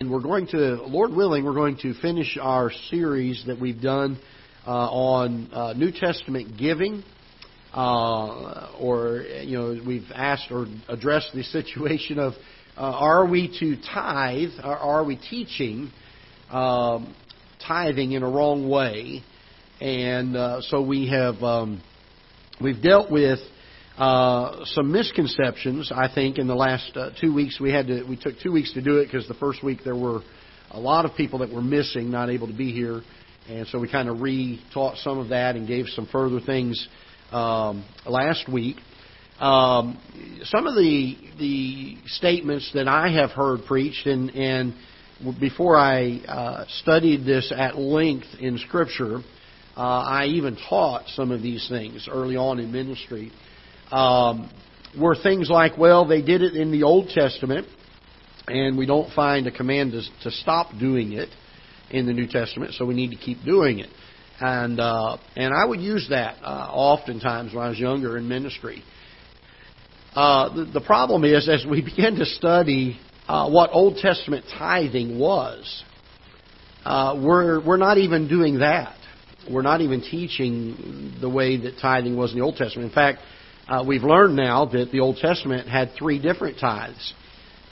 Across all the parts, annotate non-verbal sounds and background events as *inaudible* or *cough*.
And we're going to, Lord willing, we're going to finish our series that we've done uh, on uh, New Testament giving. Uh, or, you know, we've asked or addressed the situation of uh, are we to tithe, or are we teaching um, tithing in a wrong way? And uh, so we have um, we've dealt with uh, some misconceptions. I think in the last uh, two weeks we had to we took two weeks to do it because the first week there were a lot of people that were missing, not able to be here, and so we kind of re-taught some of that and gave some further things um, last week. Um, some of the the statements that I have heard preached and and before I uh, studied this at length in Scripture, uh, I even taught some of these things early on in ministry um, were things like, well, they did it in the Old Testament, and we don't find a command to, to stop doing it in the New Testament, so we need to keep doing it. And uh, and I would use that uh, oftentimes when I was younger in ministry. Uh, the, the problem is, as we *laughs* begin to study uh, what Old Testament tithing was, uh, we're we're not even doing that. We're not even teaching the way that tithing was in the Old Testament. In fact, uh, we've learned now that the Old Testament had three different tithes.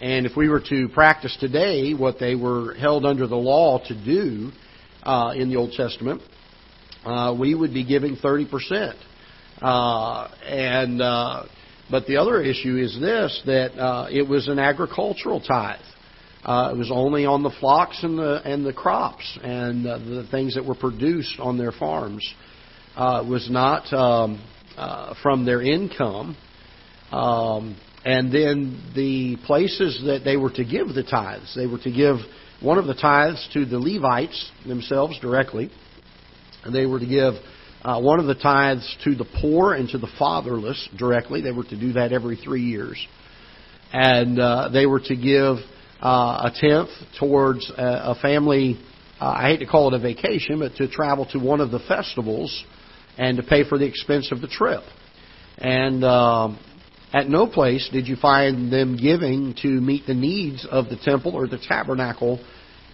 And if we were to practice today what they were held under the law to do uh, in the Old Testament, uh, we would be giving 30%. Uh, and uh, but the other issue is this: that uh, it was an agricultural tithe. Uh, it was only on the flocks and the and the crops and the things that were produced on their farms. It was not um, uh, from their income. Um, and then the places that they were to give the tithes, they were to give one of the tithes to the Levites themselves directly. And they were to give uh, one of the tithes to the poor and to the fatherless directly. They were to do that every three years. And uh, they were to give uh, a tenth towards a, a family, uh, I hate to call it a vacation, but to travel to one of the festivals and to pay for the expense of the trip. And um, at no place did you find them giving to meet the needs of the temple or the tabernacle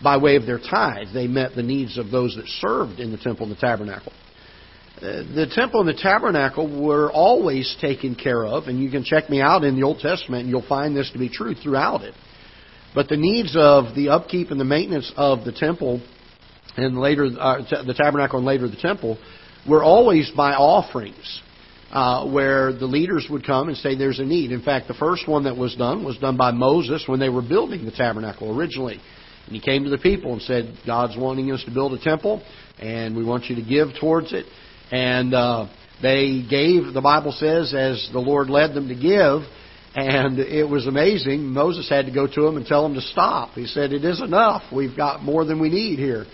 by way of their tithe. They met the needs of those that served in the temple and the tabernacle. Uh, the temple and the tabernacle were always taken care of, and you can check me out in the Old Testament, and you'll find this to be true throughout it. But the needs of the upkeep and the maintenance of the temple and later uh, the tabernacle and later the temple were always by offerings, uh, where the leaders would come and say there's a need. In fact, the first one that was done was done by Moses when they were building the tabernacle originally. And he came to the people and said, God's wanting us to build a temple, and we want you to give towards it. And uh, they gave, the Bible says, as the Lord led them to give. And it was amazing. Moses had to go to them and tell them to stop. He said, It is enough. We've got more than we need here.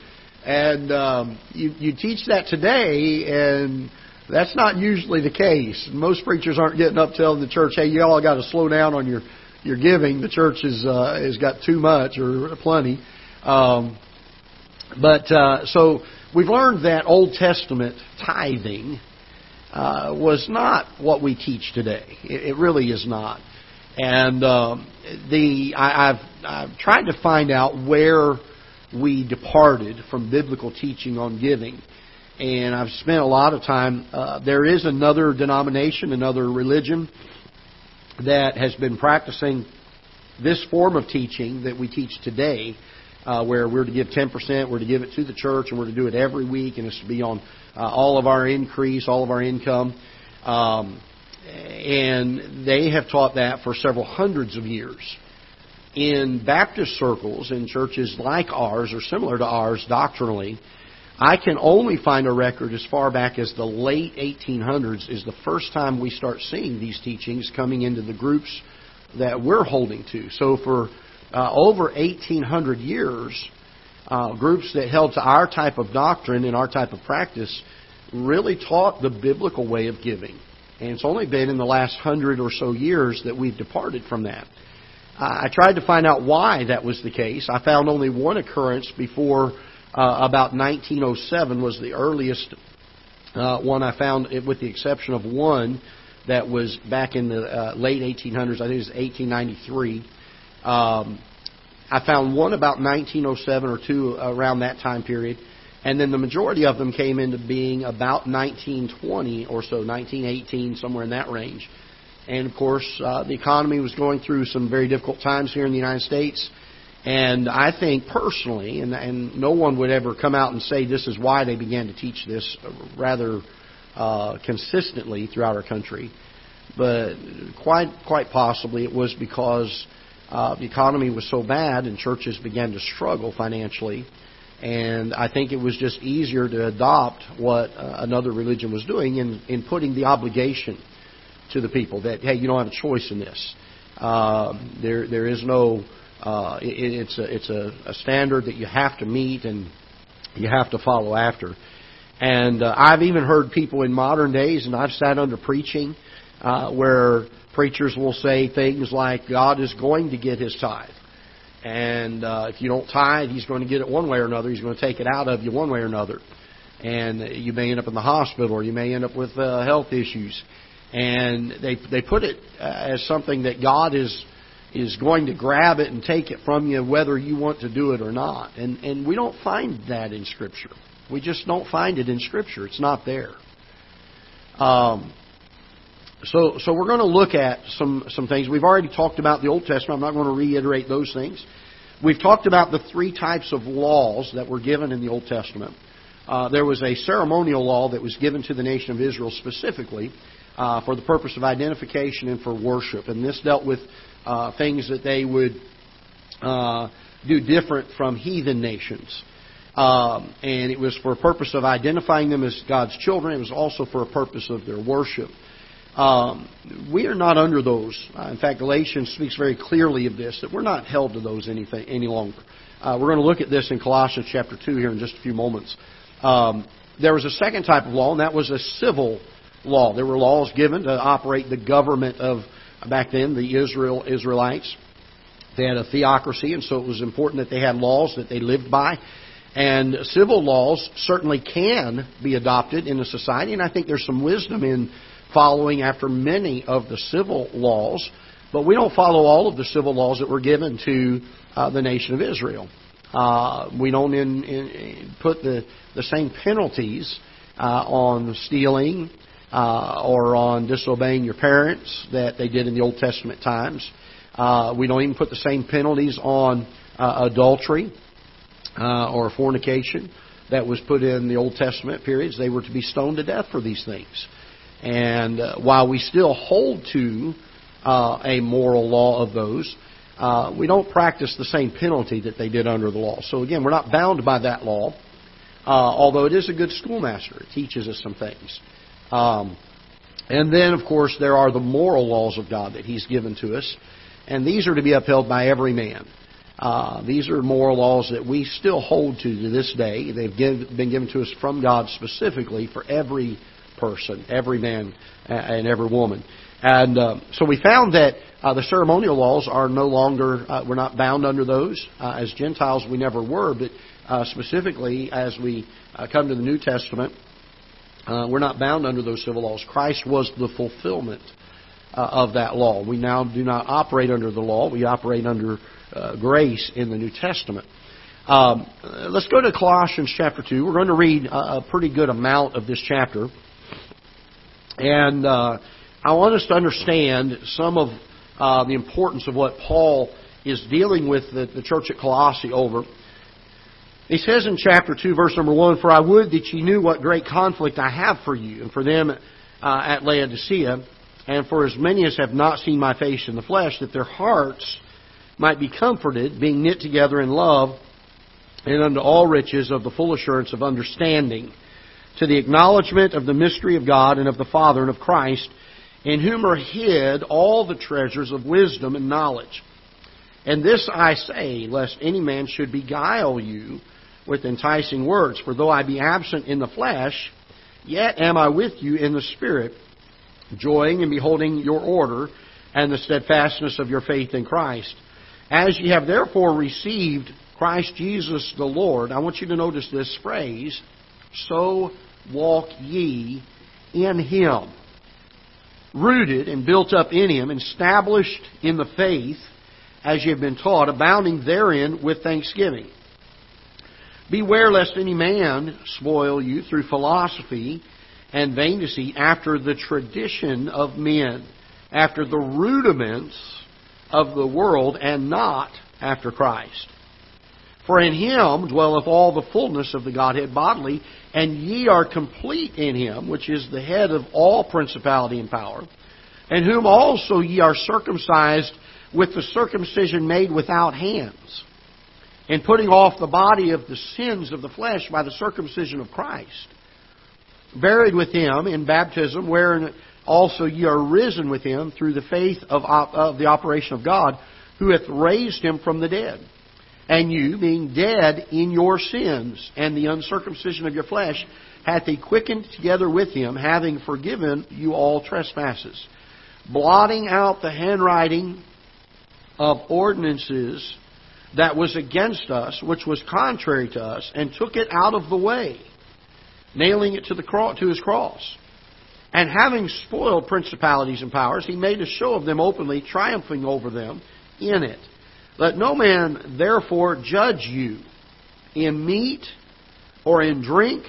And um, you, you teach that today, and that's not usually the case. Most preachers aren't getting up telling the church, "Hey, you all got to slow down on your your giving. The church is uh, has got too much or plenty." Um, but uh, so we've learned that Old Testament tithing uh, was not what we teach today. It, it really is not. And um, the I, I've I've tried to find out where we departed from biblical teaching on giving. And I've spent a lot of time. Uh, there is another denomination, another religion that has been practicing this form of teaching that we teach today, uh, where we're to give 10%, we're to give it to the church, and we're to do it every week, and it's to be on uh, all of our increase, all of our income. Um, and they have taught that for several hundreds of years in Baptist circles, in churches like ours or similar to ours doctrinally, I can only find a record as far back as the late 1800s is the first time we start seeing these teachings coming into the groups that we're holding to. So for uh, over 1800 years, uh, groups that held to our type of doctrine and our type of practice really taught the biblical way of giving. And it's only been in the last hundred or so years that we've departed from that. I tried to find out why that was the case. I found only one occurrence before uh, about 1907 was the earliest uh, one I found, with the exception of one that was back in the uh, late 1800s. I think it was 1893. Um, I found one about 1907 or two around that time period. And then the majority of them came into being about 1920 or so, 1918, somewhere in that range. And of course, uh, the economy was going through some very difficult times here in the United States. And I think personally, and, and no one would ever come out and say this is why they began to teach this rather uh, consistently throughout our country, but quite quite possibly it was because uh, the economy was so bad and churches began to struggle financially. And I think it was just easier to adopt what uh, another religion was doing in, in putting the obligation to the people that hey, you don't have a choice in this. Uh, there there is no uh, it, it's a it's a, a standard that you have to meet and you have to follow after. And uh, I've even heard people in modern days, and I've sat under preaching uh, where preachers will say things like, "God is going to get His tithe." And uh, if you don't tithe, he's going to get it one way or another. He's going to take it out of you one way or another. And you may end up in the hospital or you may end up with uh, health issues. And they they put it uh, as something that God is is going to grab it and take it from you whether you want to do it or not. And and we don't find that in Scripture. We just don't find it in Scripture. It's not there. Um, so, so we're going to look at some, some things. We've already talked about the Old Testament. I'm not going to reiterate those things. We've talked about the three types of laws that were given in the Old Testament. Uh, there was a ceremonial law that was given to the nation of Israel specifically uh, for the purpose of identification and for worship. And this dealt with uh, things that they would uh, do different from heathen nations. Um, and it was for a purpose of identifying them as God's children. It was also for a purpose of their worship. Um, we are not under those. Uh, in fact, Galatians speaks very clearly of this that we're not held to those anything any longer. Uh, we're going to look at this in Colossians chapter two here in just a few moments. Um, there was a second type of law, and that was a civil law. There were laws given to operate the government of back then the Israel Israelites. They had a theocracy, and so it was important that they had laws that they lived by. And civil laws certainly can be adopted in a society, and I think there's some wisdom in following after many of the civil laws, but we don't follow all of the civil laws that were given to uh, the nation of Israel. Uh, we don't in, in, put the, the same penalties uh, on stealing uh, or on disobeying your parents that they did in the Old Testament times. Uh, we don't even put the same penalties on uh, adultery uh, or fornication that was put in the Old Testament periods. They were to be stoned to death for these things. And uh, while we still hold to uh, a moral law of those, uh, we don't practice the same penalty that they did under the law. So again, we're not bound by that law, uh, although it is a good schoolmaster. It teaches us some things. Um, and then, of course, there are the moral laws of God that He's given to us, and these are to be upheld by every man. Uh, these are moral laws that we still hold to to this day. They've give, been given to us from God specifically for every person, every man and every woman. And uh, so we found that uh, the ceremonial laws are no longer, uh, we're not bound under those. Uh, as Gentiles, we never were, but uh, specifically as we come to the New Testament, we're not bound under those civil laws. Christ was the fulfillment of that law. We now do not operate under the law, we operate under grace in the New Testament. Um, let's go to Colossians chapter 2. We're going to read a, a pretty good amount of this chapter. And uh, I want us to understand some of uh, the importance of what Paul is dealing with the, the church at Colossae over. He says in chapter 2, verse number 1, For I would that ye knew what great conflict I have for you, and for them uh, at Laodicea, and for as many as have not seen my face in the flesh, that their hearts might be comforted, being knit together in love, and unto all riches of the full assurance of understanding to the acknowledgement of the mystery of God and of the Father and of Christ, in whom are hid all the treasures of wisdom and knowledge. And this I say, lest any man should beguile you with enticing words. For though I be absent in the flesh, yet am I with you in the Spirit, joying in beholding your order and the steadfastness of your faith in Christ. As ye have therefore received Christ Jesus the Lord, I want you to notice this phrase, so walk ye in him. Rooted and built up in him, established in the faith, as ye have been taught, abounding therein with thanksgiving. Beware lest any man spoil you through philosophy and vain deceit after the tradition of men, after the rudiments of the world, and not after Christ. For in him dwelleth all the fullness of the Godhead bodily, and ye are complete in him, which is the head of all principality and power, and whom also ye are circumcised with the circumcision made without hands, in putting off the body of the sins of the flesh by the circumcision of Christ, buried with him in baptism, wherein also ye are risen with him through the faith of, of the operation of God, who hath raised him from the dead. And you, being dead in your sins and the uncircumcision of your flesh, hath he quickened together with him, having forgiven you all trespasses, blotting out the handwriting of ordinances that was against us, which was contrary to us, and took it out of the way, nailing it to, the to his cross. And having spoiled principalities and powers, he made a show of them openly, triumphing over them in it. Let no man therefore judge you in meat or in drink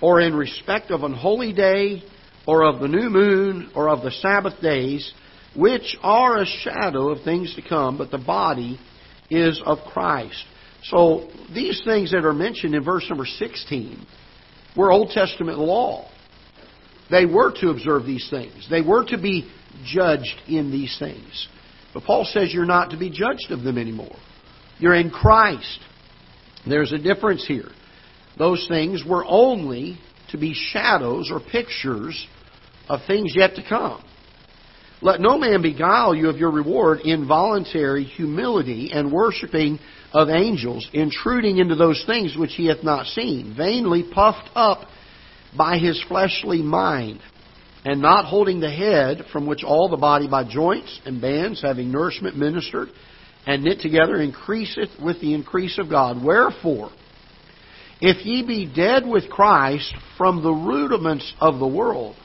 or in respect of an holy day or of the new moon or of the Sabbath days, which are a shadow of things to come, but the body is of Christ. So these things that are mentioned in verse number 16 were Old Testament law. They were to observe these things. They were to be judged in these things. But Paul says you're not to be judged of them anymore. You're in Christ. There's a difference here. Those things were only to be shadows or pictures of things yet to come. Let no man beguile you of your reward in voluntary humility and worshipping of angels, intruding into those things which he hath not seen, vainly puffed up by his fleshly mind and not holding the head, from which all the body by joints and bands, having nourishment ministered, and knit together, increaseth with the increase of God. Wherefore, if ye be dead with Christ from the rudiments of the world,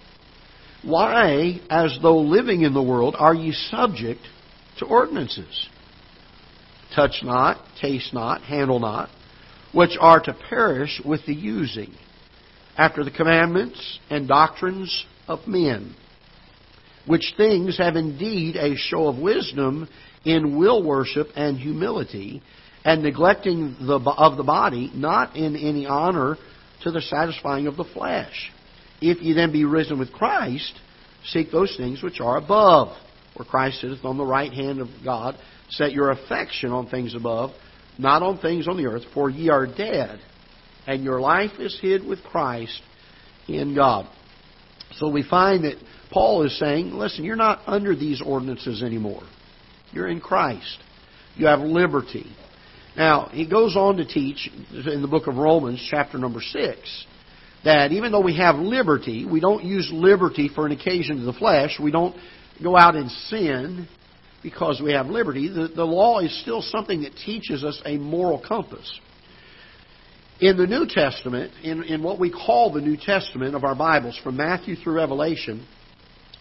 why, as though living in the world, are ye subject to ordinances? Touch not, taste not, handle not, which are to perish with the using, after the commandments and doctrines of men, which things have indeed a show of wisdom in will worship and humility, and neglecting the, of the body, not in any honor to the satisfying of the flesh. If ye then be risen with Christ, seek those things which are above, where Christ sitteth on the right hand of God. Set your affection on things above, not on things on the earth, for ye are dead, and your life is hid with Christ in God. So we find that Paul is saying, listen, you're not under these ordinances anymore. You're in Christ. You have liberty. Now, he goes on to teach in the book of Romans, chapter number 6, that even though we have liberty, we don't use liberty for an occasion to the flesh. We don't go out and sin because we have liberty. The, the law is still something that teaches us a moral compass. In the New Testament, in, in what we call the New Testament of our Bibles, from Matthew through Revelation,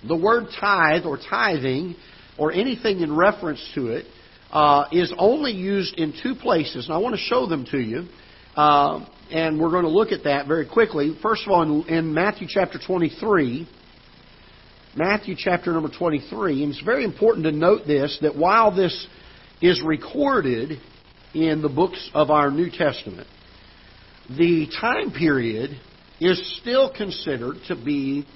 the word tithe or tithing or anything in reference to it uh, is only used in two places, and I want to show them to you. Uh, and we're going to look at that very quickly. First of all, in, in Matthew chapter 23, Matthew chapter number 23, and it's very important to note this that while this is recorded in the books of our New Testament, the time period is still considered to be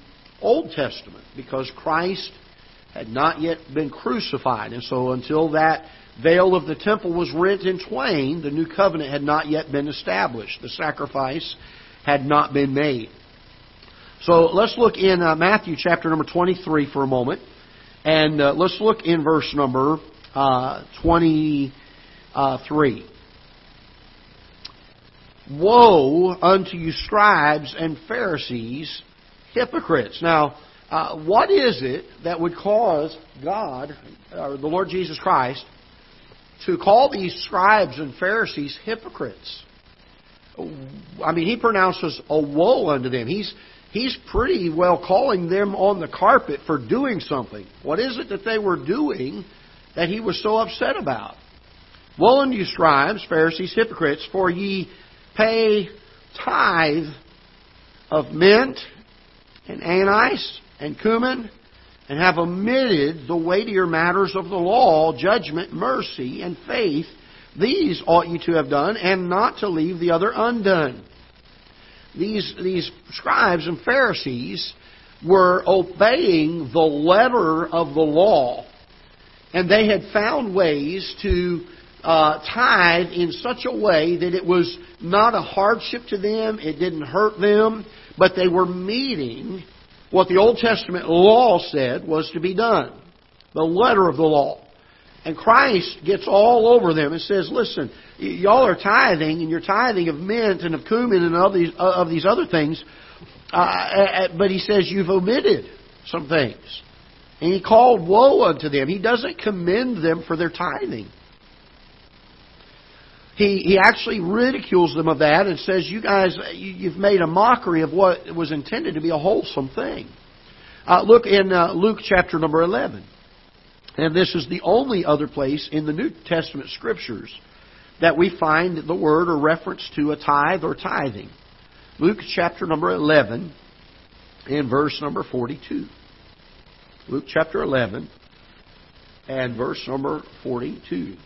Old Testament because Christ had not yet been crucified. And so until that veil of the temple was rent in twain, the new covenant had not yet been established. The sacrifice had not been made. So let's look in uh, Matthew chapter number 23 for a moment. And uh, let's look in verse number uh, 23. Woe unto you, scribes and Pharisees, hypocrites. Now, uh, what is it that would cause God, or the Lord Jesus Christ, to call these scribes and Pharisees hypocrites? I mean, he pronounces a woe unto them. He's, he's pretty well calling them on the carpet for doing something. What is it that they were doing that he was so upset about. Woe unto you, scribes, Pharisees, hypocrites, for ye pay tithe of mint and anise and cumin, and have omitted the weightier matters of the law, judgment, mercy, and faith. These ought you to have done, and not to leave the other undone. These, these scribes and Pharisees were obeying the letter of the law, and they had found ways to uh, tithe in such a way that it was not a hardship to them, it didn't hurt them, but they were meeting what the Old Testament law said was to be done. The letter of the law. And Christ gets all over them and says, listen, y'all are tithing, and you're tithing of mint and of cumin and of these, uh, of these other things, uh, uh, but he says you've omitted some things. And he called woe unto them. He doesn't commend them for their tithing. He, he actually ridicules them of that and says, You guys, you've made a mockery of what was intended to be a wholesome thing. Uh, look in uh, Luke chapter number 11. And this is the only other place in the New Testament scriptures that we find the word or reference to a tithe or tithing. Luke chapter number 11 and verse number 42. Luke chapter 11 and verse number 42.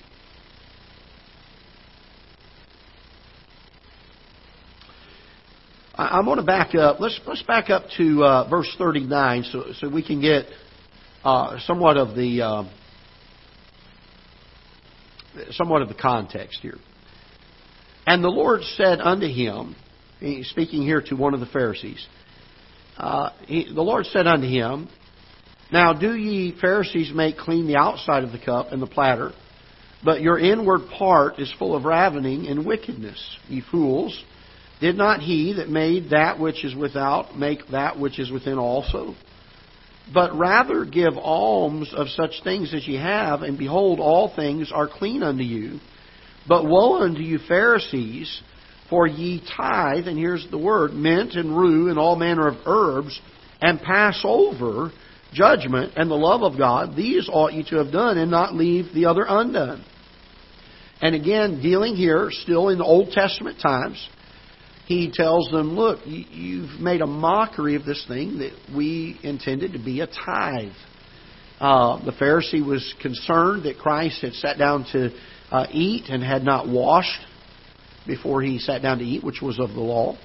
I'm going to back up. Let's let's back up to uh, verse 39 so so we can get uh, somewhat of the uh, somewhat of the context here. And the Lord said unto him, speaking here to one of the Pharisees, uh, he, the Lord said unto him, Now do ye Pharisees make clean the outside of the cup and the platter, but your inward part is full of ravening and wickedness, ye fools. Did not he that made that which is without make that which is within also? But rather give alms of such things as ye have, and behold, all things are clean unto you. But woe unto you, Pharisees, for ye tithe, and here's the word, mint and rue and all manner of herbs, and pass over judgment and the love of God. These ought ye to have done, and not leave the other undone. And again, dealing here, still in the Old Testament times, he tells them, Look, you've made a mockery of this thing that we intended to be a tithe. Uh, the Pharisee was concerned that Christ had sat down to uh, eat and had not washed before he sat down to eat, which was of the law.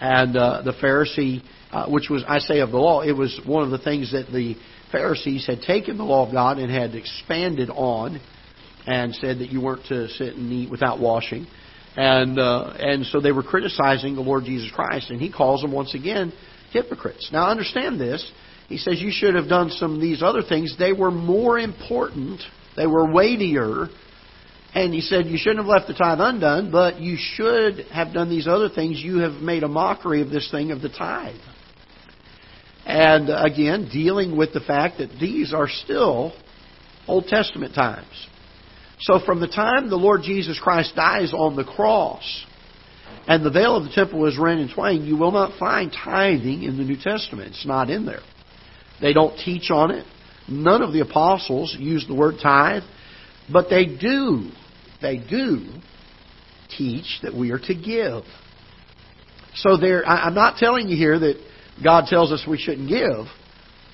And uh, the Pharisee, uh, which was, I say, of the law, it was one of the things that the Pharisees had taken the law of God and had expanded on and said that you weren't to sit and eat without washing. And, uh, and so they were criticizing the Lord Jesus Christ, and he calls them once again hypocrites. Now understand this. He says you should have done some of these other things. They were more important, they were weightier. And he said you shouldn't have left the tithe undone, but you should have done these other things. You have made a mockery of this thing of the tithe. And again, dealing with the fact that these are still Old Testament times. So from the time the Lord Jesus Christ dies on the cross and the veil of the temple is rent in twain, you will not find tithing in the New Testament. It's not in there. They don't teach on it. None of the apostles use the word tithe, but they do, they do teach that we are to give. So there, I'm not telling you here that God tells us we shouldn't give.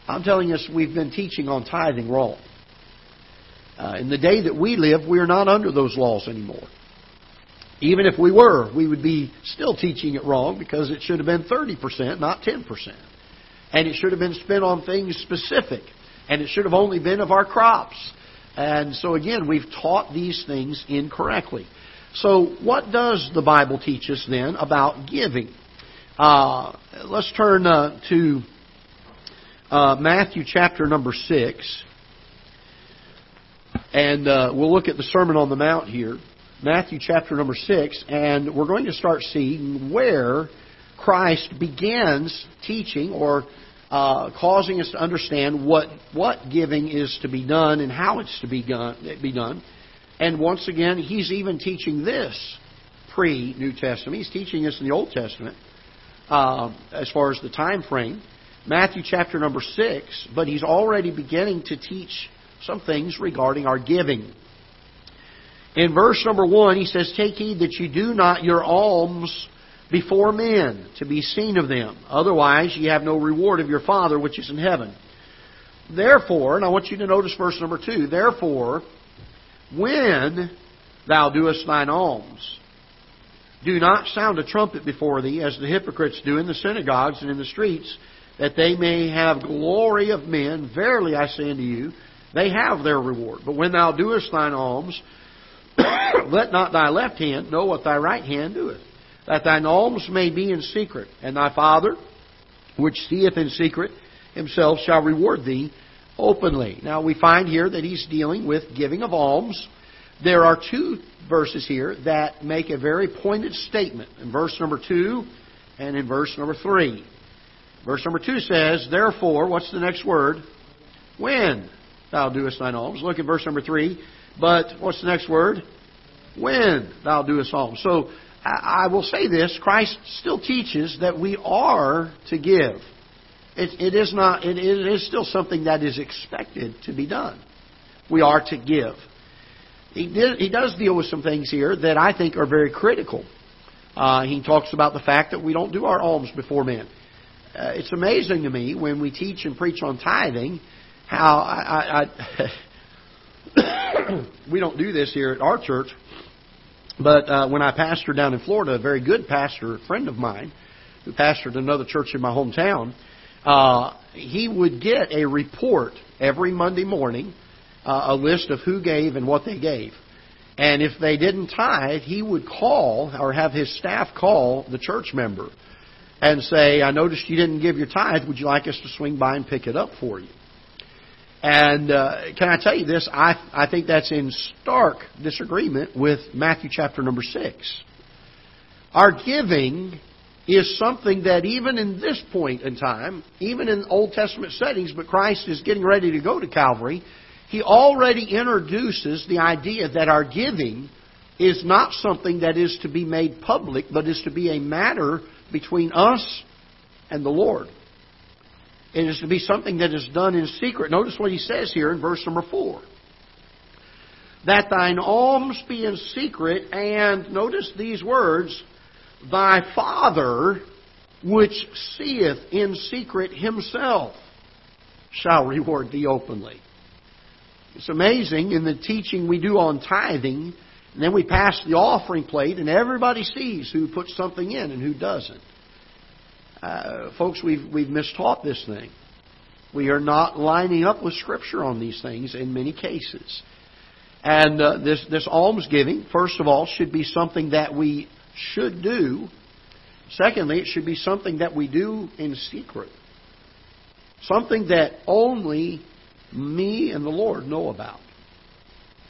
I'm telling us we've been teaching on tithing wrong. Uh, in the day that we live, we are not under those laws anymore. Even if we were, we would be still teaching it wrong because it should have been 30%, not 10%. And it should have been spent on things specific. And it should have only been of our crops. And so again, we've taught these things incorrectly. So what does the Bible teach us then about giving? Uh, let's turn uh, to uh, Matthew chapter number 6. And uh, we'll look at the Sermon on the Mount here, Matthew chapter number 6, and we're going to start seeing where Christ begins teaching or uh, causing us to understand what, what giving is to be done and how it's to be done, be done. And once again, he's even teaching this pre New Testament. He's teaching us in the Old Testament uh, as far as the time frame. Matthew chapter number 6, but he's already beginning to teach some things regarding our giving. In verse number 1, he says, Take heed that you do not your alms before men to be seen of them. Otherwise, ye have no reward of your Father which is in heaven. Therefore, and I want you to notice verse number 2, Therefore, when thou doest thine alms, do not sound a trumpet before thee, as the hypocrites do in the synagogues and in the streets, that they may have glory of men. Verily I say unto you, they have their reward. But when thou doest thine alms, *coughs* let not thy left hand know what thy right hand doeth, that thine alms may be in secret, and thy Father, which seeth in secret, himself shall reward thee openly. Now we find here that he's dealing with giving of alms. There are two verses here that make a very pointed statement. In verse number 2 and in verse number 3. Verse number 2 says, Therefore, what's the next word? When thou doest thine alms. Look at verse number 3. But what's the next word? When thou doest alms. So I will say this Christ still teaches that we are to give. It, it is not. It, it is still something that is expected to be done. We are to give. He, did, he does deal with some things here that I think are very critical. Uh, he talks about the fact that we don't do our alms before men. Uh, it's amazing to me when we teach and preach on tithing how I, I, I *coughs* we don't do this here at our church. But uh, when I pastored down in Florida, a very good pastor, a friend of mine, who pastored another church in my hometown, uh, he would get a report every Monday morning, uh, a list of who gave and what they gave. And if they didn't tithe, he would call or have his staff call the church member and say, I noticed you didn't give your tithe. Would you like us to swing by and pick it up for you? And uh, can I tell you this? I, I think that's in stark disagreement with Matthew chapter number 6. Our giving is something that even in this point in time, even in Old Testament settings, but Christ is getting ready to go to Calvary, he already introduces the idea that our giving is not something that is to be made public, but is to be a matter between us and the Lord. It is to be something that is done in secret. Notice what he says here in verse number 4. That thine alms be in secret, and notice these words, thy Father which seeth in secret himself shall reward thee openly. It's amazing in the teaching we do on tithing, and then we pass the offering plate, and everybody sees who puts something in and who doesn't. Uh, folks, we've, we've mistaught this thing. We are not lining up with Scripture on these things in many cases. And uh, this, this almsgiving, first of all, should be something that we should do. Secondly, it should be something that we do in secret. Something that only me and the Lord know about.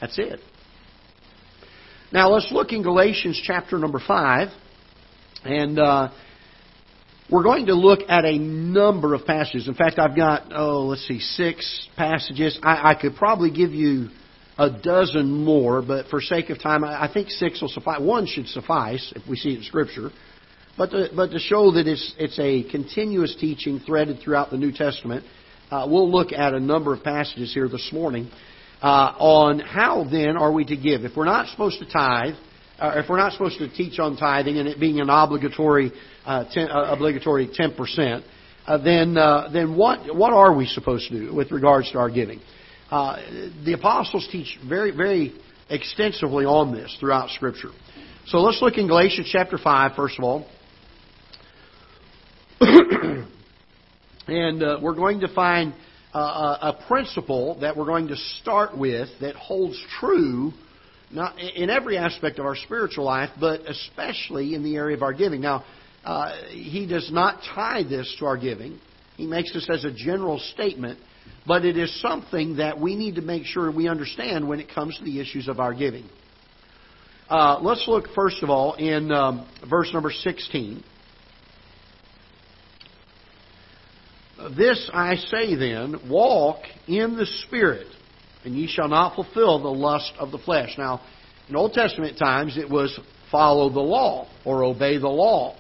That's it. Now let's look in Galatians chapter number 5. And uh, we're going to look at a number of passages. In fact, I've got, oh, let's see, six passages. I, I could probably give you a dozen more, but for sake of time, I, I think six will suffice. One should suffice if we see it in Scripture. But to, but to show that it's, it's a continuous teaching threaded throughout the New Testament, uh, we'll look at a number of passages here this morning uh, on how then are we to give. If we're not supposed to tithe, uh, if we're not supposed to teach on tithing and it being an obligatory uh, ten, uh, obligatory ten percent, uh, then uh, then what what are we supposed to do with regards to our giving? Uh, the apostles teach very very extensively on this throughout Scripture. So let's look in Galatians chapter five first of all. *coughs* and we're going to find a principle that we're going to start with that holds true not in every aspect of our spiritual life, but especially in the area of our giving. Now, uh, he does not tie this to our giving. He makes this as a general statement, but it is something that we need to make sure we understand when it comes to the issues of our giving. Uh, let's look first of all in um, verse number 16. This I say then, walk in the Spirit and ye shall not fulfill the lust of the flesh. Now, in Old Testament times, it was follow the law or obey the law,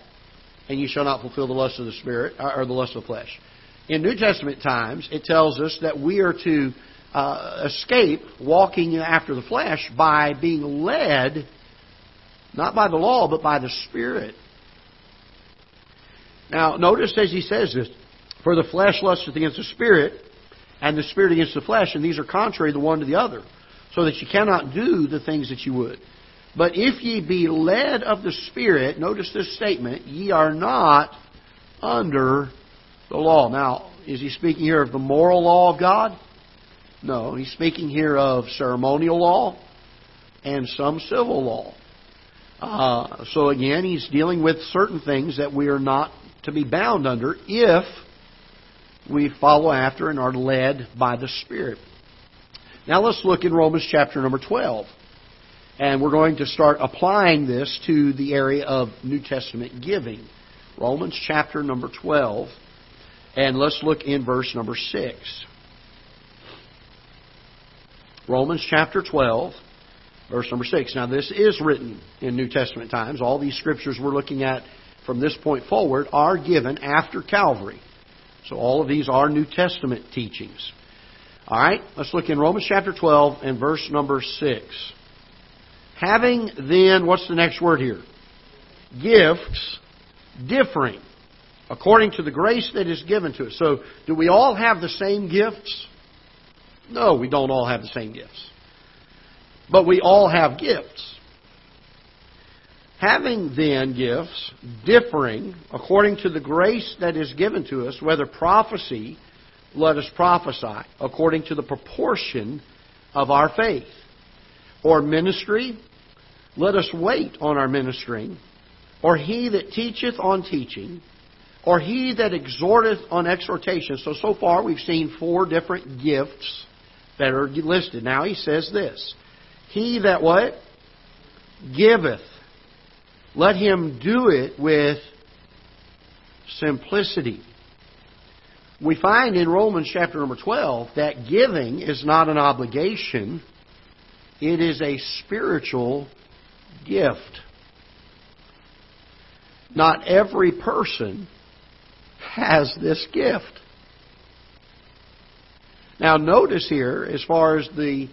and ye shall not fulfill the lust of the spirit uh, or the lust of the flesh. In New Testament times, it tells us that we are to uh, escape walking after the flesh by being led, not by the law, but by the Spirit. Now, notice as he says this, for the flesh lusteth against the Spirit, and the Spirit against the flesh, and these are contrary the one to the other, so that you cannot do the things that you would. But if ye be led of the Spirit, notice this statement, ye are not under the law. Now, is he speaking here of the moral law of God? No, he's speaking here of ceremonial law and some civil law. Uh, so again, he's dealing with certain things that we are not to be bound under if we follow after and are led by the Spirit. Now let's look in Romans chapter number 12. And we're going to start applying this to the area of New Testament giving. Romans chapter number 12. And let's look in verse number 6. Romans chapter 12, verse number 6. Now, this is written in New Testament times. All these scriptures we're looking at from this point forward are given after Calvary. So, all of these are New Testament teachings. All right, let's look in Romans chapter 12 and verse number 6. Having then, what's the next word here? Gifts differing according to the grace that is given to us. So, do we all have the same gifts? No, we don't all have the same gifts. But we all have gifts. Having then gifts differing according to the grace that is given to us, whether prophecy, let us prophesy according to the proportion of our faith. Or ministry, let us wait on our ministering. Or he that teacheth on teaching or he that exhorteth on exhortation. So, so far we've seen four different gifts that are listed. Now he says this He that what? Giveth. Let him do it with simplicity. We find in Romans chapter number 12 that giving is not an obligation, it is a spiritual gift. Not every person has this gift. Now, notice here, as far as the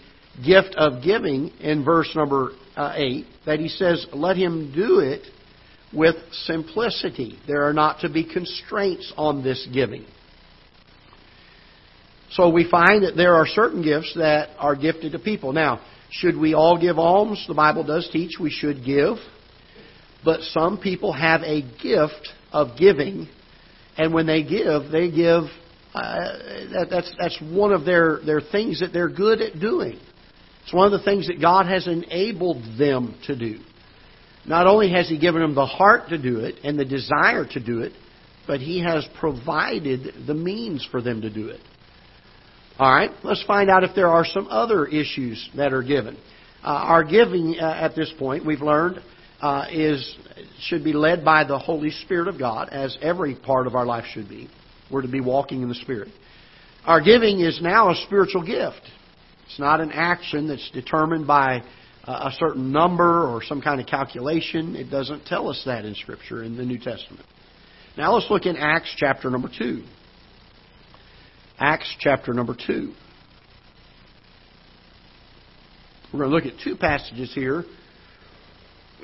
gift of giving in verse number uh, 8, that he says, Let him do it with simplicity. There are not to be constraints on this giving. So we find that there are certain gifts that are gifted to people. Now, should we all give alms? The Bible does teach we should give. But some people have a gift of giving and when they give, they give. Uh, that, that's that's one of their their things that they're good at doing. It's one of the things that God has enabled them to do. Not only has He given them the heart to do it and the desire to do it, but He has provided the means for them to do it. All right, let's find out if there are some other issues that are given. Uh, our giving uh, at this point, we've learned, uh, is should be led by the Holy Spirit of God, as every part of our life should be. We're to be walking in the Spirit. Our giving is now a spiritual gift. It's not an action that's determined by uh, a certain number or some kind of calculation. It doesn't tell us that in Scripture in the New Testament. Now let's look in Acts chapter number 2. Acts chapter number 2. We're going to look at two passages here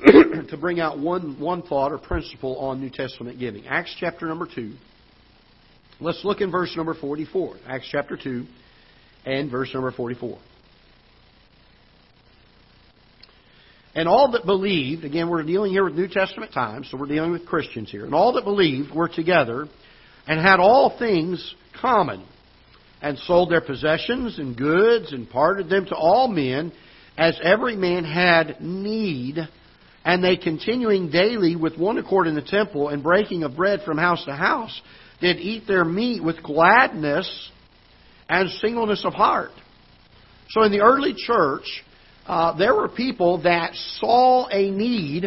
*clears throat* to bring out one, one thought or principle on New Testament giving. Acts chapter number 2. Let's look in verse number 44. Acts chapter 2 and verse number 44. And all that believed, again, we're dealing here with New Testament times, so we're dealing with Christians here. And all that believed were together and had all things common, and sold their possessions and goods and parted them to all men as every man had need and they continuing daily with one accord in the temple and breaking of bread from house to house, did eat their meat with gladness and singleness of heart. So in the early church, uh, there were people that saw a need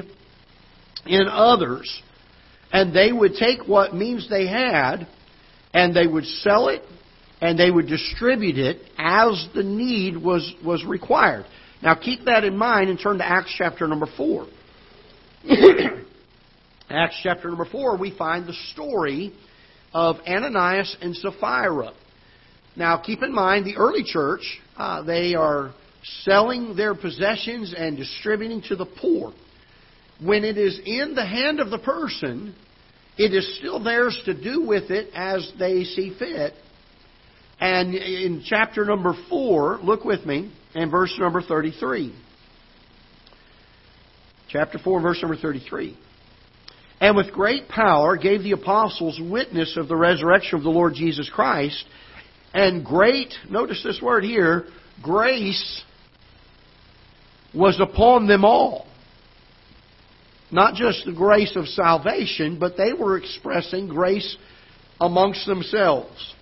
in others, and they would take what means they had, and they would sell it, and they would distribute it as the need was, was required. Now keep that in mind and turn to Acts chapter number 4. *coughs* Acts chapter number 4, we find the story of Ananias and Sapphira. Now, keep in mind, the early church, uh, they are selling their possessions and distributing to the poor. When it is in the hand of the person, it is still theirs to do with it as they see fit. And in chapter number 4, look with me, and verse number 33. Chapter 4, verse number 33. And with great power gave the apostles witness of the resurrection of the Lord Jesus Christ, and great, notice this word here, grace was upon them all. Not just the grace of salvation, but they were expressing grace amongst themselves.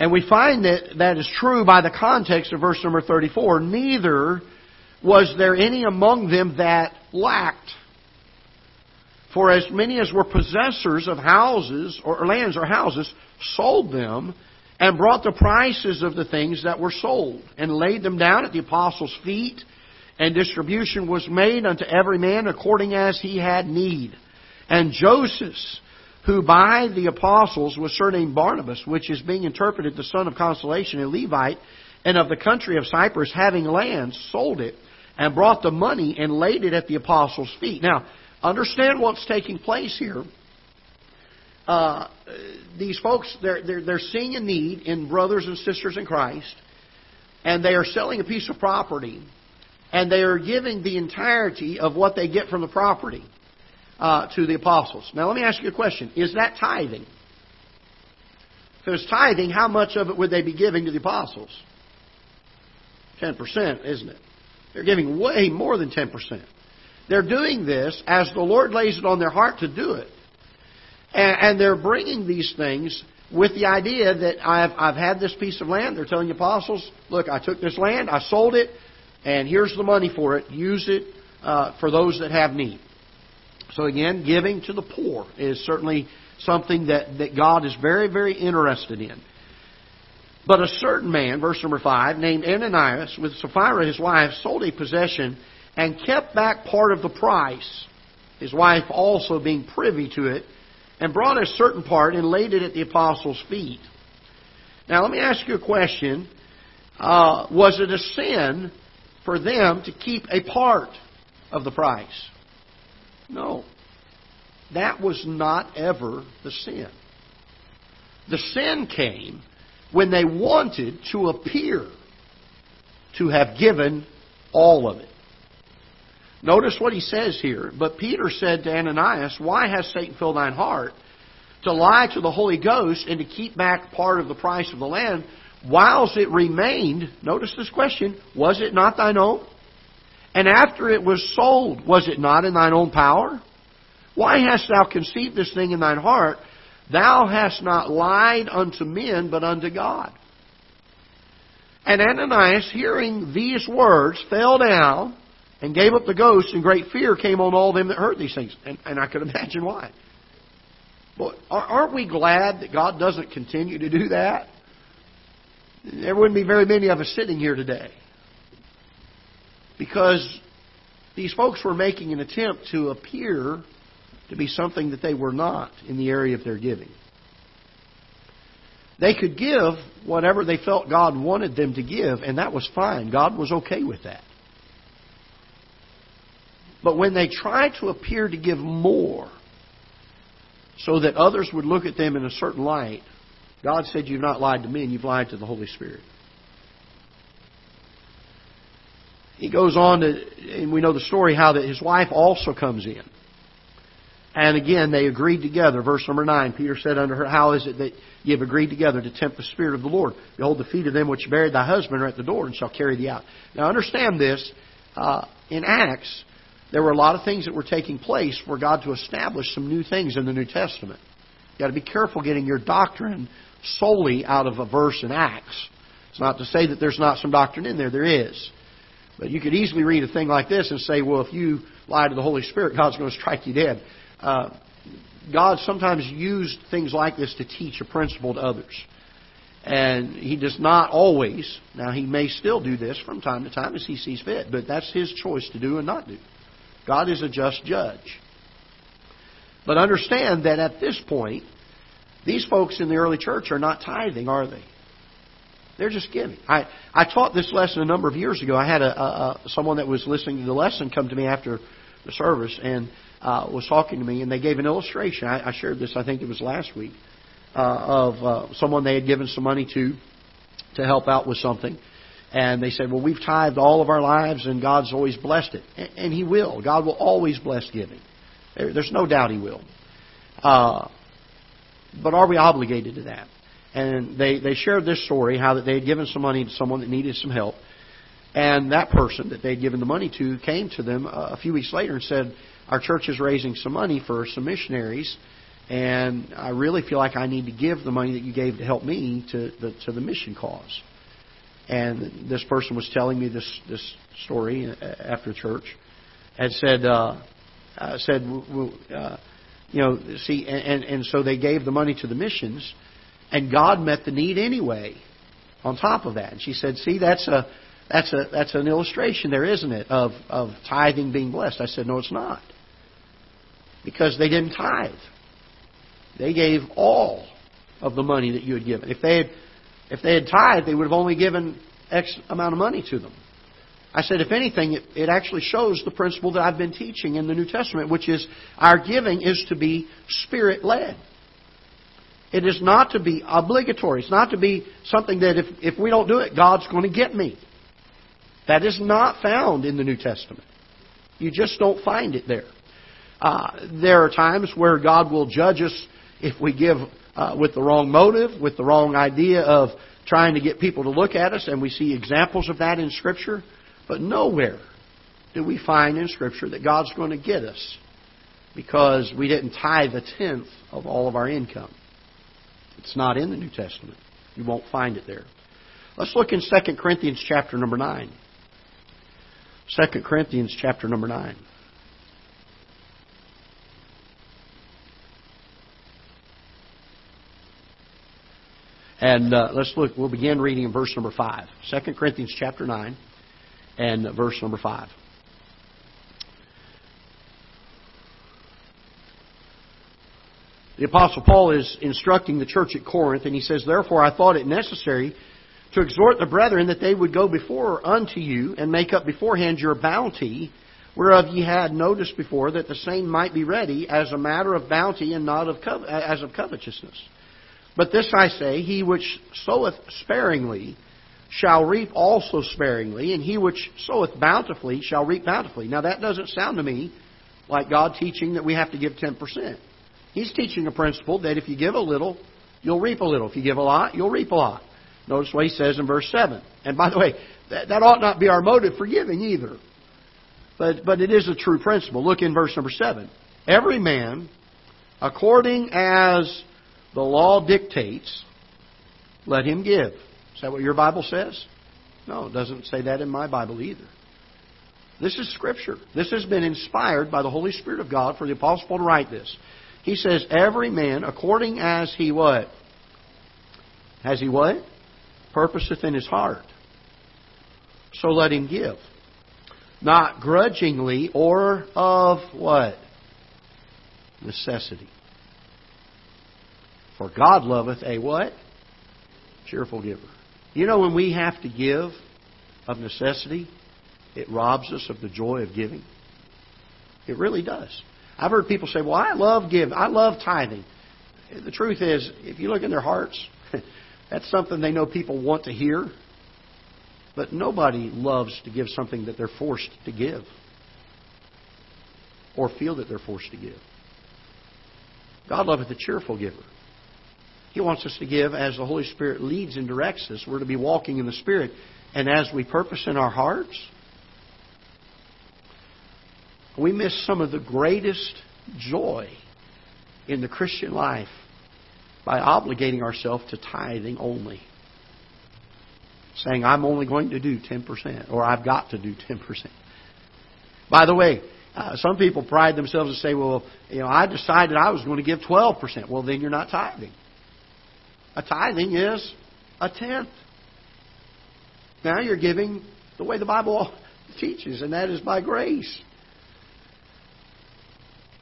And we find that that is true by the context of verse number 34. Neither was there any among them that lacked. For as many as were possessors of houses or lands or houses sold them and brought the prices of the things that were sold and laid them down at the apostles' feet and distribution was made unto every man according as he had need. And Joseph, who by the apostles was surnamed Barnabas, which is being interpreted the son of consolation, a Levite, and of the country of Cyprus, having land, sold it, and brought the money and laid it at the apostles' feet. Now, understand what's taking place here. Uh, these folks, they're, they're, they're seeing a need in brothers and sisters in Christ, and they are selling a piece of property, and they are giving the entirety of what they get from the property uh, to the apostles. Now, let me ask you a question. Is that tithing? If it was tithing, how much of it would they be giving to the apostles? 10%, isn't it? They're giving way more than 10%. They're doing this as the Lord lays it on their heart to do it. And, and they're bringing these things with the idea that I've, I've had this piece of land. They're telling the apostles, look, I took this land, I sold it, and here's the money for it. Use it uh, for those that have need. So again, giving to the poor is certainly something that, that God is very, very interested in. But a certain man, verse number 5, named Ananias, with Sapphira his wife, sold a possession and kept back part of the price, his wife also being privy to it, and brought a certain part and laid it at the apostles' feet. Now, let me ask you a question. Uh, was it a sin for them to keep a part of the price? No. That was not ever the sin. The sin came when they wanted to appear to have given all of it. Notice what he says here. But Peter said to Ananias, Why has Satan filled thine heart to lie to the Holy Ghost and to keep back part of the price of the land whilst it remained? Notice this question Was it not thine own? And after it was sold, was it not in thine own power? Why hast thou conceived this thing in thine heart? Thou hast not lied unto men, but unto God. And Ananias, hearing these words, fell down and gave up the ghost, and great fear came on all them that heard these things. And, and I could *laughs* imagine why. But aren't we glad that God doesn't continue to do that? There wouldn't be very many of us sitting here today. Because these folks were making an attempt to appear to be something that they were not in the area of their giving. They could give whatever they felt God wanted them to give, and that was fine. God was okay with that. But when they tried to appear to give more so that others would look at them in a certain light, God said, You've not lied to me, and you've lied to the Holy Spirit. He goes on to, and we know the story how that his wife also comes in. And again, they agreed together. Verse number 9, Peter said unto her, How is it that ye have agreed together to tempt the Spirit of the Lord? Behold, the feet of them which buried thy husband are at the door, and shall carry thee out. Now understand this. Uh, in Acts, there were a lot of things that were taking place for God to establish some new things in the New Testament. You've got to be careful getting your doctrine solely out of a verse in Acts. It's not to say that there's not some doctrine in there. There is. But you could easily read a thing like this and say, well, if you lie to the Holy Spirit, God's going to strike you dead. Uh, God sometimes used things like this to teach a principle to others. And He does not always, now He may still do this from time to time as He sees fit, but that's His choice to do and not do. God is a just judge. But understand that at this point, These folks in the early church are not tithing, are they? They're just giving. I, I taught this lesson a number of years ago. I had a, a, a someone that was listening to the lesson come to me after the service and uh, was talking to me, and they gave an illustration. I, I shared this, I think it was last week, uh, of uh, someone they had given some money to to help out with something. And they said, Well, we've tithed all of our lives, and God's always blessed it. And, He will. God will always bless giving. There's no doubt He will. Uh, but are we obligated to that? And they, they shared this story how that they had given some money to someone that needed some help. And that person that they had given the money to came to them a few weeks later and said, Our church is raising some money for some missionaries, and I really feel like I need to give the money that you gave to help me to the, to the mission cause. And this person was telling me this, this story after church and said, uh, uh, said, uh, you know, see, and, and so they gave the money to the missions and God met the need anyway. On top of that, and she said, "See, that's a that's a that's an illustration there, isn't it, of of tithing being blessed?" I said, "No, it's not, because they didn't tithe. They gave all of the money that you had given. If they had if they had tithed, they would have only given X amount of money to them." I said, if anything, it, it, actually shows the principle that I've been teaching in the New Testament, which is our giving is to be spirit led. It is not to be obligatory. It's not to be something that if, if we don't do it, God's going to get me. That is not found in the New Testament. You just don't find it there. Uh, there are times where God will judge us if we give uh, with the wrong motive, with the wrong idea of trying to get people to look at us, and we see examples of that in Scripture. But nowhere do we find in Scripture that God's going to get us because we didn't tithe a tenth of all of our income. It's not in the New Testament. You won't find it there. Let's look in 2 Corinthians chapter number 9. 2 Corinthians chapter number 9. And uh, let's look, we'll begin reading in verse number 5. 2 Corinthians chapter 9 and verse number 5. The Apostle Paul is instructing the church at Corinth, and he says, Therefore I thought it necessary to exhort the brethren that they would go before unto you and make up beforehand your bounty, whereof ye had notice before, that the same might be ready as a matter of bounty and not of co- as of covetousness. But this I say, he which soweth sparingly shall reap also sparingly, and he which soweth bountifully shall reap bountifully. Now that doesn't sound to me like God teaching that we have to give 10%. He's teaching a principle that if you give a little, you'll reap a little. If you give a lot, you'll reap a lot. Notice what he says in verse 7. And by the way, that, that ought not be our motive for giving either. But, but it is a true principle. Look in verse number 7. Every man, according as the law dictates, let him give. Is that what your Bible says? No, it doesn't say that in my Bible either. This is Scripture. This has been inspired by the Holy Spirit of God for the Apostle Paul to write this. He says, every man according as he what? Has he what? Purposeth in his heart. So let him give. Not grudgingly or of what? Necessity. For God loveth a what? Cheerful giver. You know when we have to give of necessity, it robs us of the joy of giving. It really does. I've heard people say, "Well, I love give. I love tithing." The truth is, if you look in their hearts, *laughs* that's something they know people want to hear. But nobody loves to give something that they're forced to give or feel that they're forced to give. God loveth a cheerful giver. He wants us to give as the Holy Spirit leads and directs us. We're to be walking in the Spirit. And as we purpose in our hearts, we miss some of the greatest joy in the Christian life by obligating ourselves to tithing only. Saying, I'm only going to do 10%, or I've got to do 10%. By the way, uh, some people pride themselves and say, well, you know, I decided I was going to give 12%. Well, then you're not tithing. A tithing is a tenth. Now you're giving the way the Bible *laughs* teaches, and that is by grace.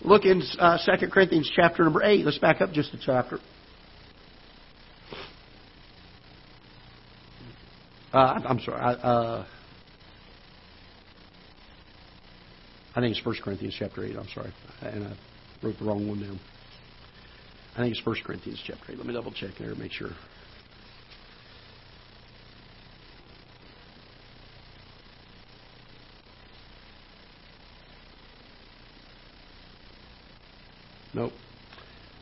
Look in uh, 2 Corinthians chapter number 8. Let's back up just a chapter. Uh, I'm sorry. I, uh, I think it's 1 Corinthians chapter 8. I'm sorry. And I wrote the wrong one down. I think it's 1 Corinthians chapter 8. Let me double check there to make sure. Nope.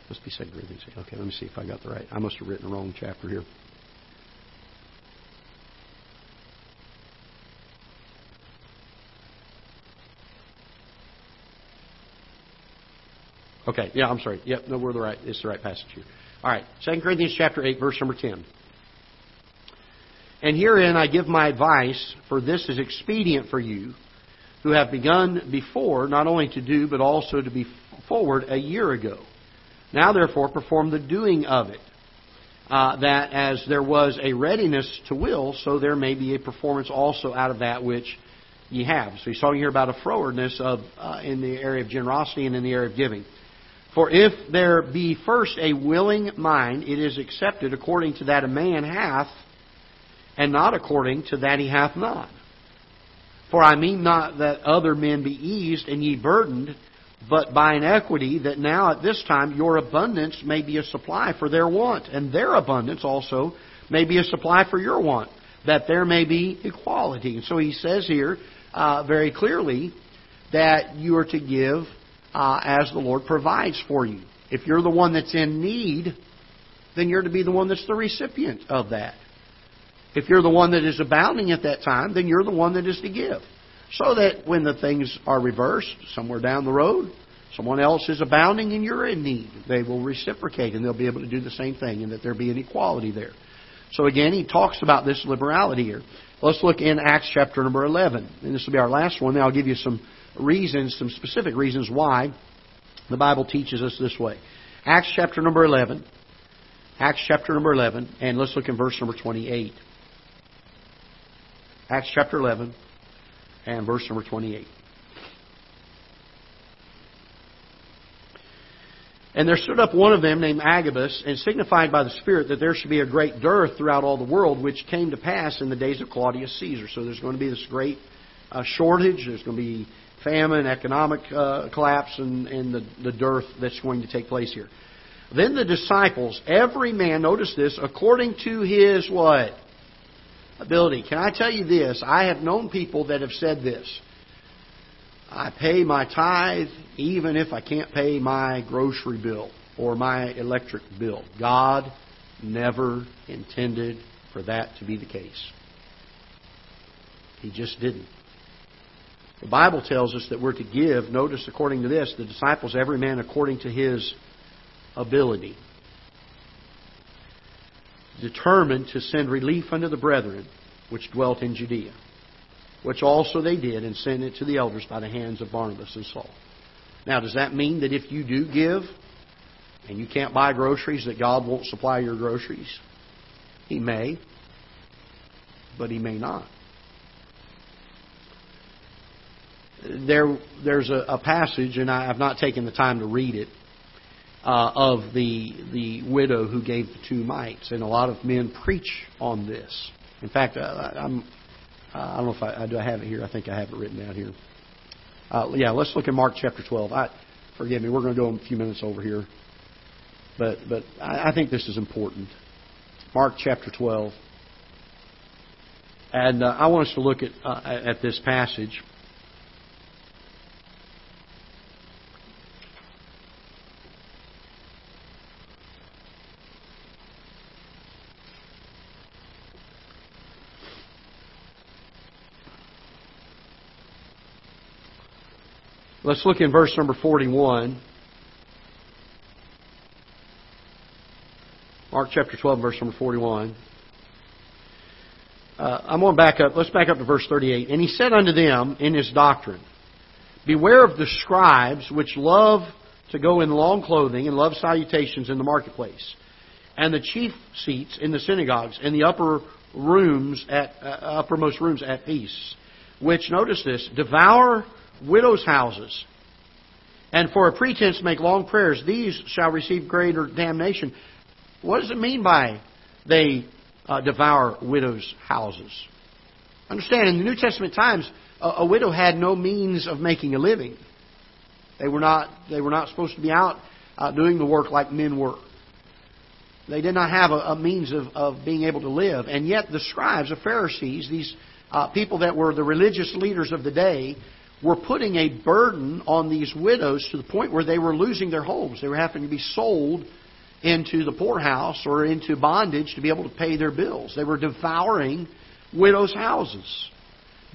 Must be 2 Corinthians. Okay, let me see if I got the right. I must have written the wrong chapter here. Okay, yeah, I'm sorry. Yep, no, we're the right. It's the right passage here. All right, 2 Corinthians chapter 8, verse number 10. And herein I give my advice, for this is expedient for you, who have begun before, not only to do, but also to be forward a year ago. Now therefore perform the doing of it, uh, that as there was a readiness to will, so there may be a performance also out of that which ye have. So he's talking here about a forwardness of uh, in the area of generosity and in the area of giving. For if there be first a willing mind, it is accepted according to that a man hath, and not according to that he hath not. For I mean not that other men be eased and ye burdened, but by an equity that now at this time your abundance may be a supply for their want, and their abundance also may be a supply for your want, that there may be equality. And so he says here uh, very clearly that you are to give uh, as the Lord provides for you. If you're the one that's in need, then you're to be the one that's the recipient of that. If you're the one that is abounding at that time, then you're the one that is to give. So that when the things are reversed, somewhere down the road, someone else is abounding and you're in need. They will reciprocate and they'll be able to do the same thing and that there be an equality there. So again, he talks about this liberality here. Let's look in Acts chapter number 11. And this will be our last one. I'll give you some reasons, some specific reasons why the Bible teaches us this way. Acts chapter number 11. Acts chapter number 11. And let's look in verse number 28. Acts chapter 11 and verse number 28. And there stood up one of them named Agabus, and signified by the Spirit that there should be a great dearth throughout all the world, which came to pass in the days of Claudius Caesar. So there's going to be this great uh, shortage. There's going to be famine, economic uh, collapse, and, and the, the dearth that's going to take place here. Then the disciples, every man, notice this, according to his what? Ability. Can I tell you this? I have known people that have said this. I pay my tithe even if I can't pay my grocery bill or my electric bill. God never intended for that to be the case. He just didn't. The Bible tells us that we're to give, notice according to this, the disciples, every man according to his ability. Determined to send relief unto the brethren which dwelt in Judea which also they did, and sent it to the elders by the hands of Barnabas and Saul. Now, does that mean that if you do give and you can't buy groceries, that God won't supply your groceries? He may, but He may not. There, there's a, a passage, and I have not taken the time to read it, uh, of the the widow who gave the two mites, and a lot of men preach on this. In fact, uh, I'm I don't know if I, do. I have it here. I think I have it written down here. Uh, yeah, let's look at Mark chapter 12. I, forgive me, we're going to go a few minutes over here, but but I, I think this is important. Mark chapter 12, and uh, I want us to look at uh, at this passage. Let's look in verse number 41. Mark chapter 12, verse number 41. Uh, I'm going to back up. Let's back up to verse 38. And he said unto them in his doctrine, Beware of the scribes which love to go in long clothing and love salutations in the marketplace, and the chief seats in the synagogues, and the upper rooms at uh, uppermost rooms at peace, which notice this devour widows' houses, and for a pretense make long prayers, these shall receive greater damnation. What does it mean by they uh, devour widows' houses. Understand, in the New Testament times, a, a widow had no means of making a living. They were not, they were not supposed to be out uh, doing the work like men were. They did not have a, a means of, of being able to live. And yet, the scribes, the Pharisees, these uh, people that were the religious leaders of the day, were putting a burden on these widows to the point where they were losing their homes. They were having to be sold into the poorhouse or into bondage to be able to pay their bills. They were devouring widows' houses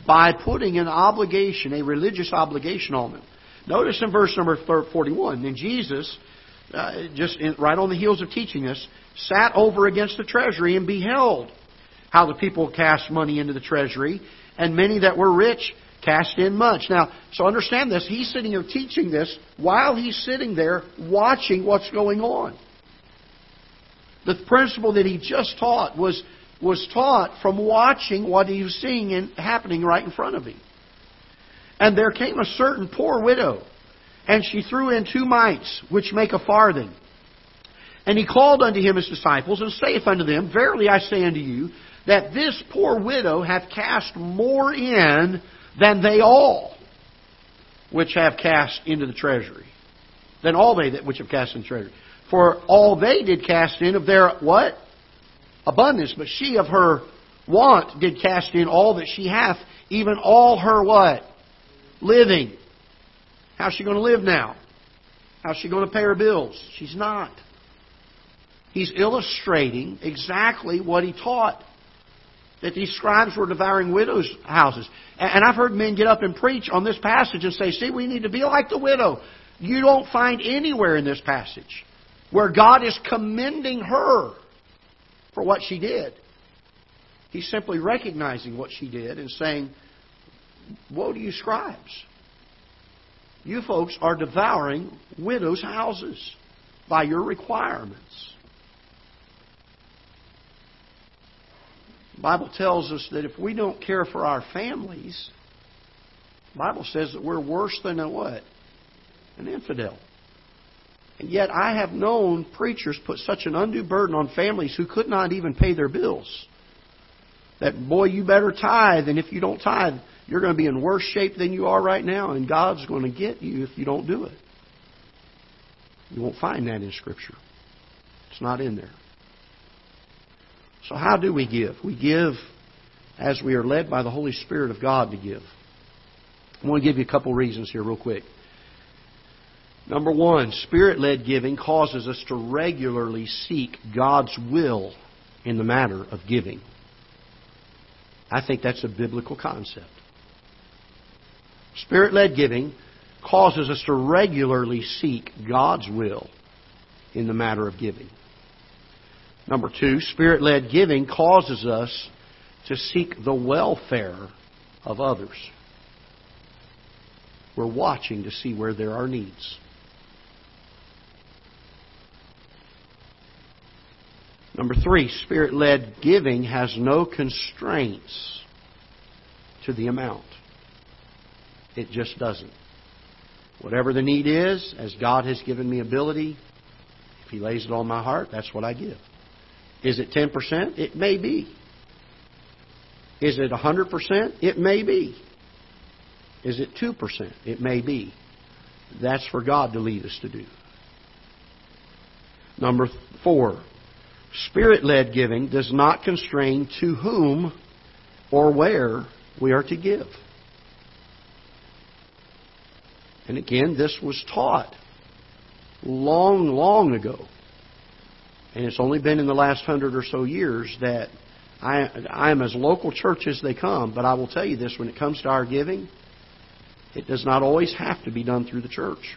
by putting an obligation, a religious obligation on them. Notice in verse number 41, then Jesus, uh, just in, right on the heels of teaching us, sat over against the treasury and beheld how the people cast money into the treasury, and many that were rich cast in much. Now, so understand this. He's sitting here teaching this while he's sitting there watching what's going on. The principle that he just taught was, was taught from watching what he was seeing in, happening right in front of him. And there came a certain poor widow, and she threw in two mites, which make a farthing. And he called unto him his disciples, and saith unto them, Verily I say unto you, that this poor widow hath cast more in than they all which have cast into the treasury. Than all they that which have cast in the treasury. For all they did cast in of their what? Abundance. But she of her want did cast in all that she hath, even all her what? Living. How's she going to live now? How's she going to pay her bills? She's not. He's illustrating exactly what he taught that these scribes were devouring widows' houses. And I've heard men get up and preach on this passage and say, see, we need to be like the widow. You don't find anywhere in this passage where God is commending her for what she did. He's simply recognizing what she did and saying, Woe to you, scribes! You folks are devouring widows' houses by your requirements. The Bible tells us that if we don't care for our families, the Bible says that we're worse than a what? An infidel. And yet I have known preachers put such an undue burden on families who could not even pay their bills. That, boy, you better tithe, and if you don't tithe, you're going to be in worse shape than you are right now, and God's going to get you if you don't do it. You won't find that in Scripture. It's not in there. So, how do we give? We give as we are led by the Holy Spirit of God to give. I want to give you a couple reasons here, real quick. Number one, Spirit led giving causes us to regularly seek God's will in the matter of giving. I think that's a biblical concept. Spirit led giving causes us to regularly seek God's will in the matter of giving. Number two, Spirit led giving causes us to seek the welfare of others. We're watching to see where there are needs. Number three, Spirit led giving has no constraints to the amount. It just doesn't. Whatever the need is, as God has given me ability, if He lays it on my heart, that's what I give. Is it 10%? It may be. Is it 100%? It may be. Is it 2%? It may be. That's for God to lead us to do. Number four, spirit led giving does not constrain to whom or where we are to give. And again, this was taught long, long ago and it's only been in the last hundred or so years that I, I am as local church as they come, but I will tell you this when it comes to our giving, it does not always have to be done through the church.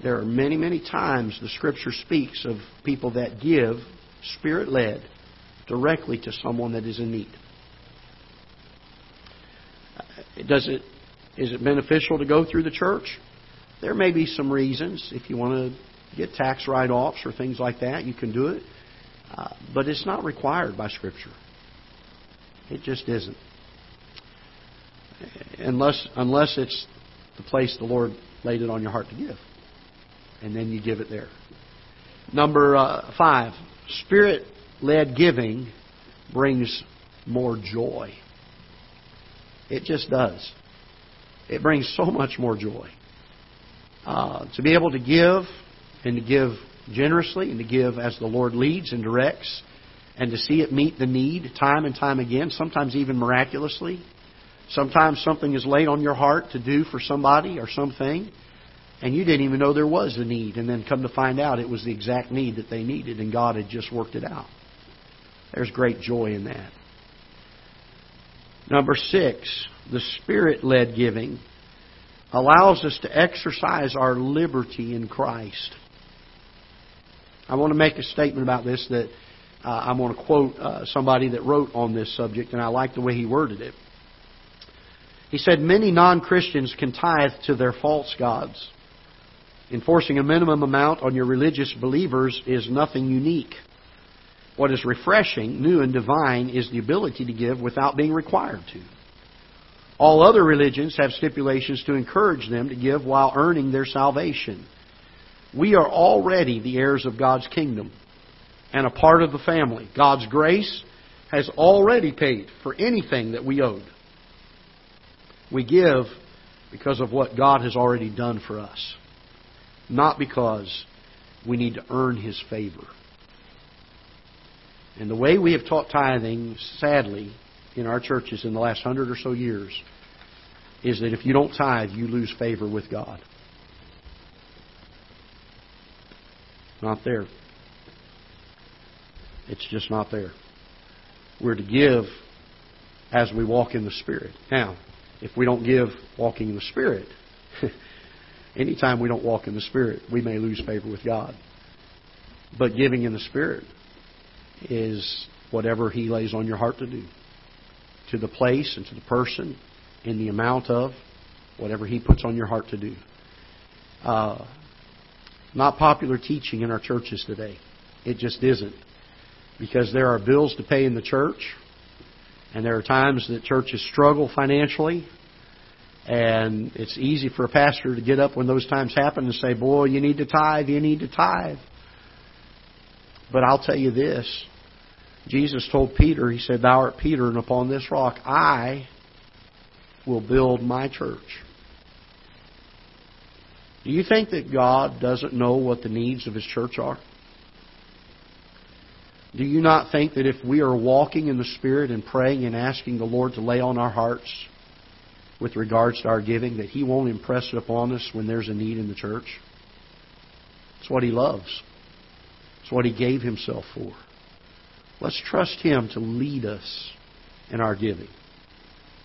There are many, many times the Scripture speaks of people that give, Spirit led, directly to someone that is in need. Does it, is it beneficial to go through the church? There may be some reasons. If you want to get tax write offs or things like that, you can do it. Uh, but it's not required by Scripture. It just isn't. Unless, unless it's the place the Lord laid it on your heart to give. And then you give it there. Number uh, five, spirit led giving brings more joy. It just does. It brings so much more joy. Uh, to be able to give and to give generously and to give as the Lord leads and directs and to see it meet the need time and time again, sometimes even miraculously. Sometimes something is laid on your heart to do for somebody or something, and you didn't even know there was a need, and then come to find out it was the exact need that they needed, and God had just worked it out. There's great joy in that. Number six, the Spirit led giving allows us to exercise our liberty in Christ. I want to make a statement about this that uh, I'm going to quote uh, somebody that wrote on this subject, and I like the way he worded it. He said, Many non Christians can tithe to their false gods. Enforcing a minimum amount on your religious believers is nothing unique. What is refreshing, new, and divine is the ability to give without being required to. All other religions have stipulations to encourage them to give while earning their salvation. We are already the heirs of God's kingdom and a part of the family. God's grace has already paid for anything that we owed. We give because of what God has already done for us, not because we need to earn His favor. And the way we have taught tithing, sadly, in our churches in the last hundred or so years, is that if you don't tithe, you lose favor with God. Not there. It's just not there. We're to give as we walk in the Spirit. Now, if we don't give walking in the Spirit, *laughs* anytime we don't walk in the Spirit, we may lose favor with God. But giving in the Spirit is whatever He lays on your heart to do, to the place and to the person, in the amount of whatever He puts on your heart to do. Uh, not popular teaching in our churches today. It just isn't because there are bills to pay in the church, and there are times that churches struggle financially, and it's easy for a pastor to get up when those times happen and say, Boy, you need to tithe, you need to tithe. But I'll tell you this Jesus told Peter, He said, Thou art Peter, and upon this rock I will build my church. Do you think that God doesn't know what the needs of His church are? Do you not think that if we are walking in the Spirit and praying and asking the Lord to lay on our hearts with regards to our giving, that He won't impress it upon us when there's a need in the church? It's what He loves. It's what He gave Himself for. Let's trust Him to lead us in our giving.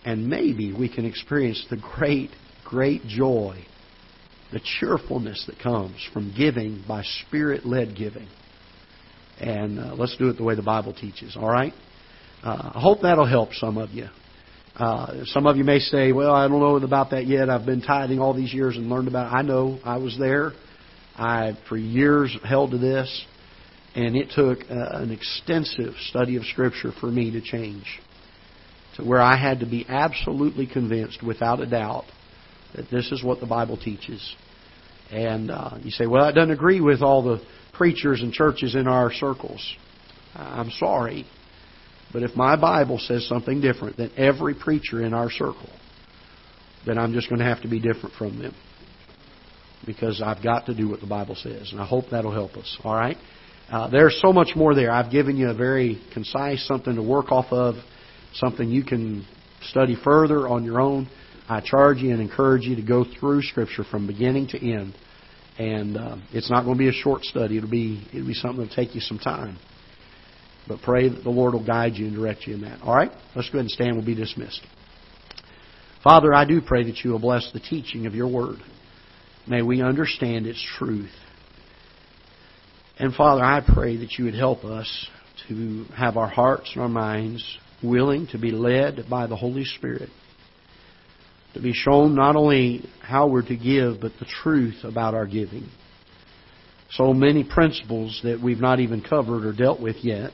And maybe we can experience the great, great joy, the cheerfulness that comes from giving by Spirit led giving and uh, let's do it the way the Bible teaches. All right? Uh, I hope that'll help some of you. Uh, some of you may say, "Well, I don't know about that yet. I've been tithing all these years and learned about it." I know. I was there. I for years held to this, and it took uh, an extensive study of Scripture for me to change, to where I had to be absolutely convinced, without a doubt, that this is what the Bible teaches. And uh, you say, "Well, I don't agree with all the." preachers and churches in our circles. I'm sorry, but if my Bible says something different than every preacher in our circle, then I'm just going to have to be different from them. Because I've got to do what the Bible says. And I hope that'll help us. All right? Uh, there's so much more there. I've given you a very concise something to work off of, something you can study further on your own. I charge you and encourage you to go through Scripture from beginning to end and uh, it's not going to be a short study. It'll be it'll be something that'll take you some time. But pray that the Lord will guide you and direct you in that. All right? Let's go ahead and stand. We'll be dismissed. Father, I do pray that you will bless the teaching of your word. May we understand its truth. And Father, I pray that you would help us to have our hearts and our minds willing to be led by the Holy Spirit to be shown not only how we're to give, but the truth about our giving. So many principles that we've not even covered or dealt with yet.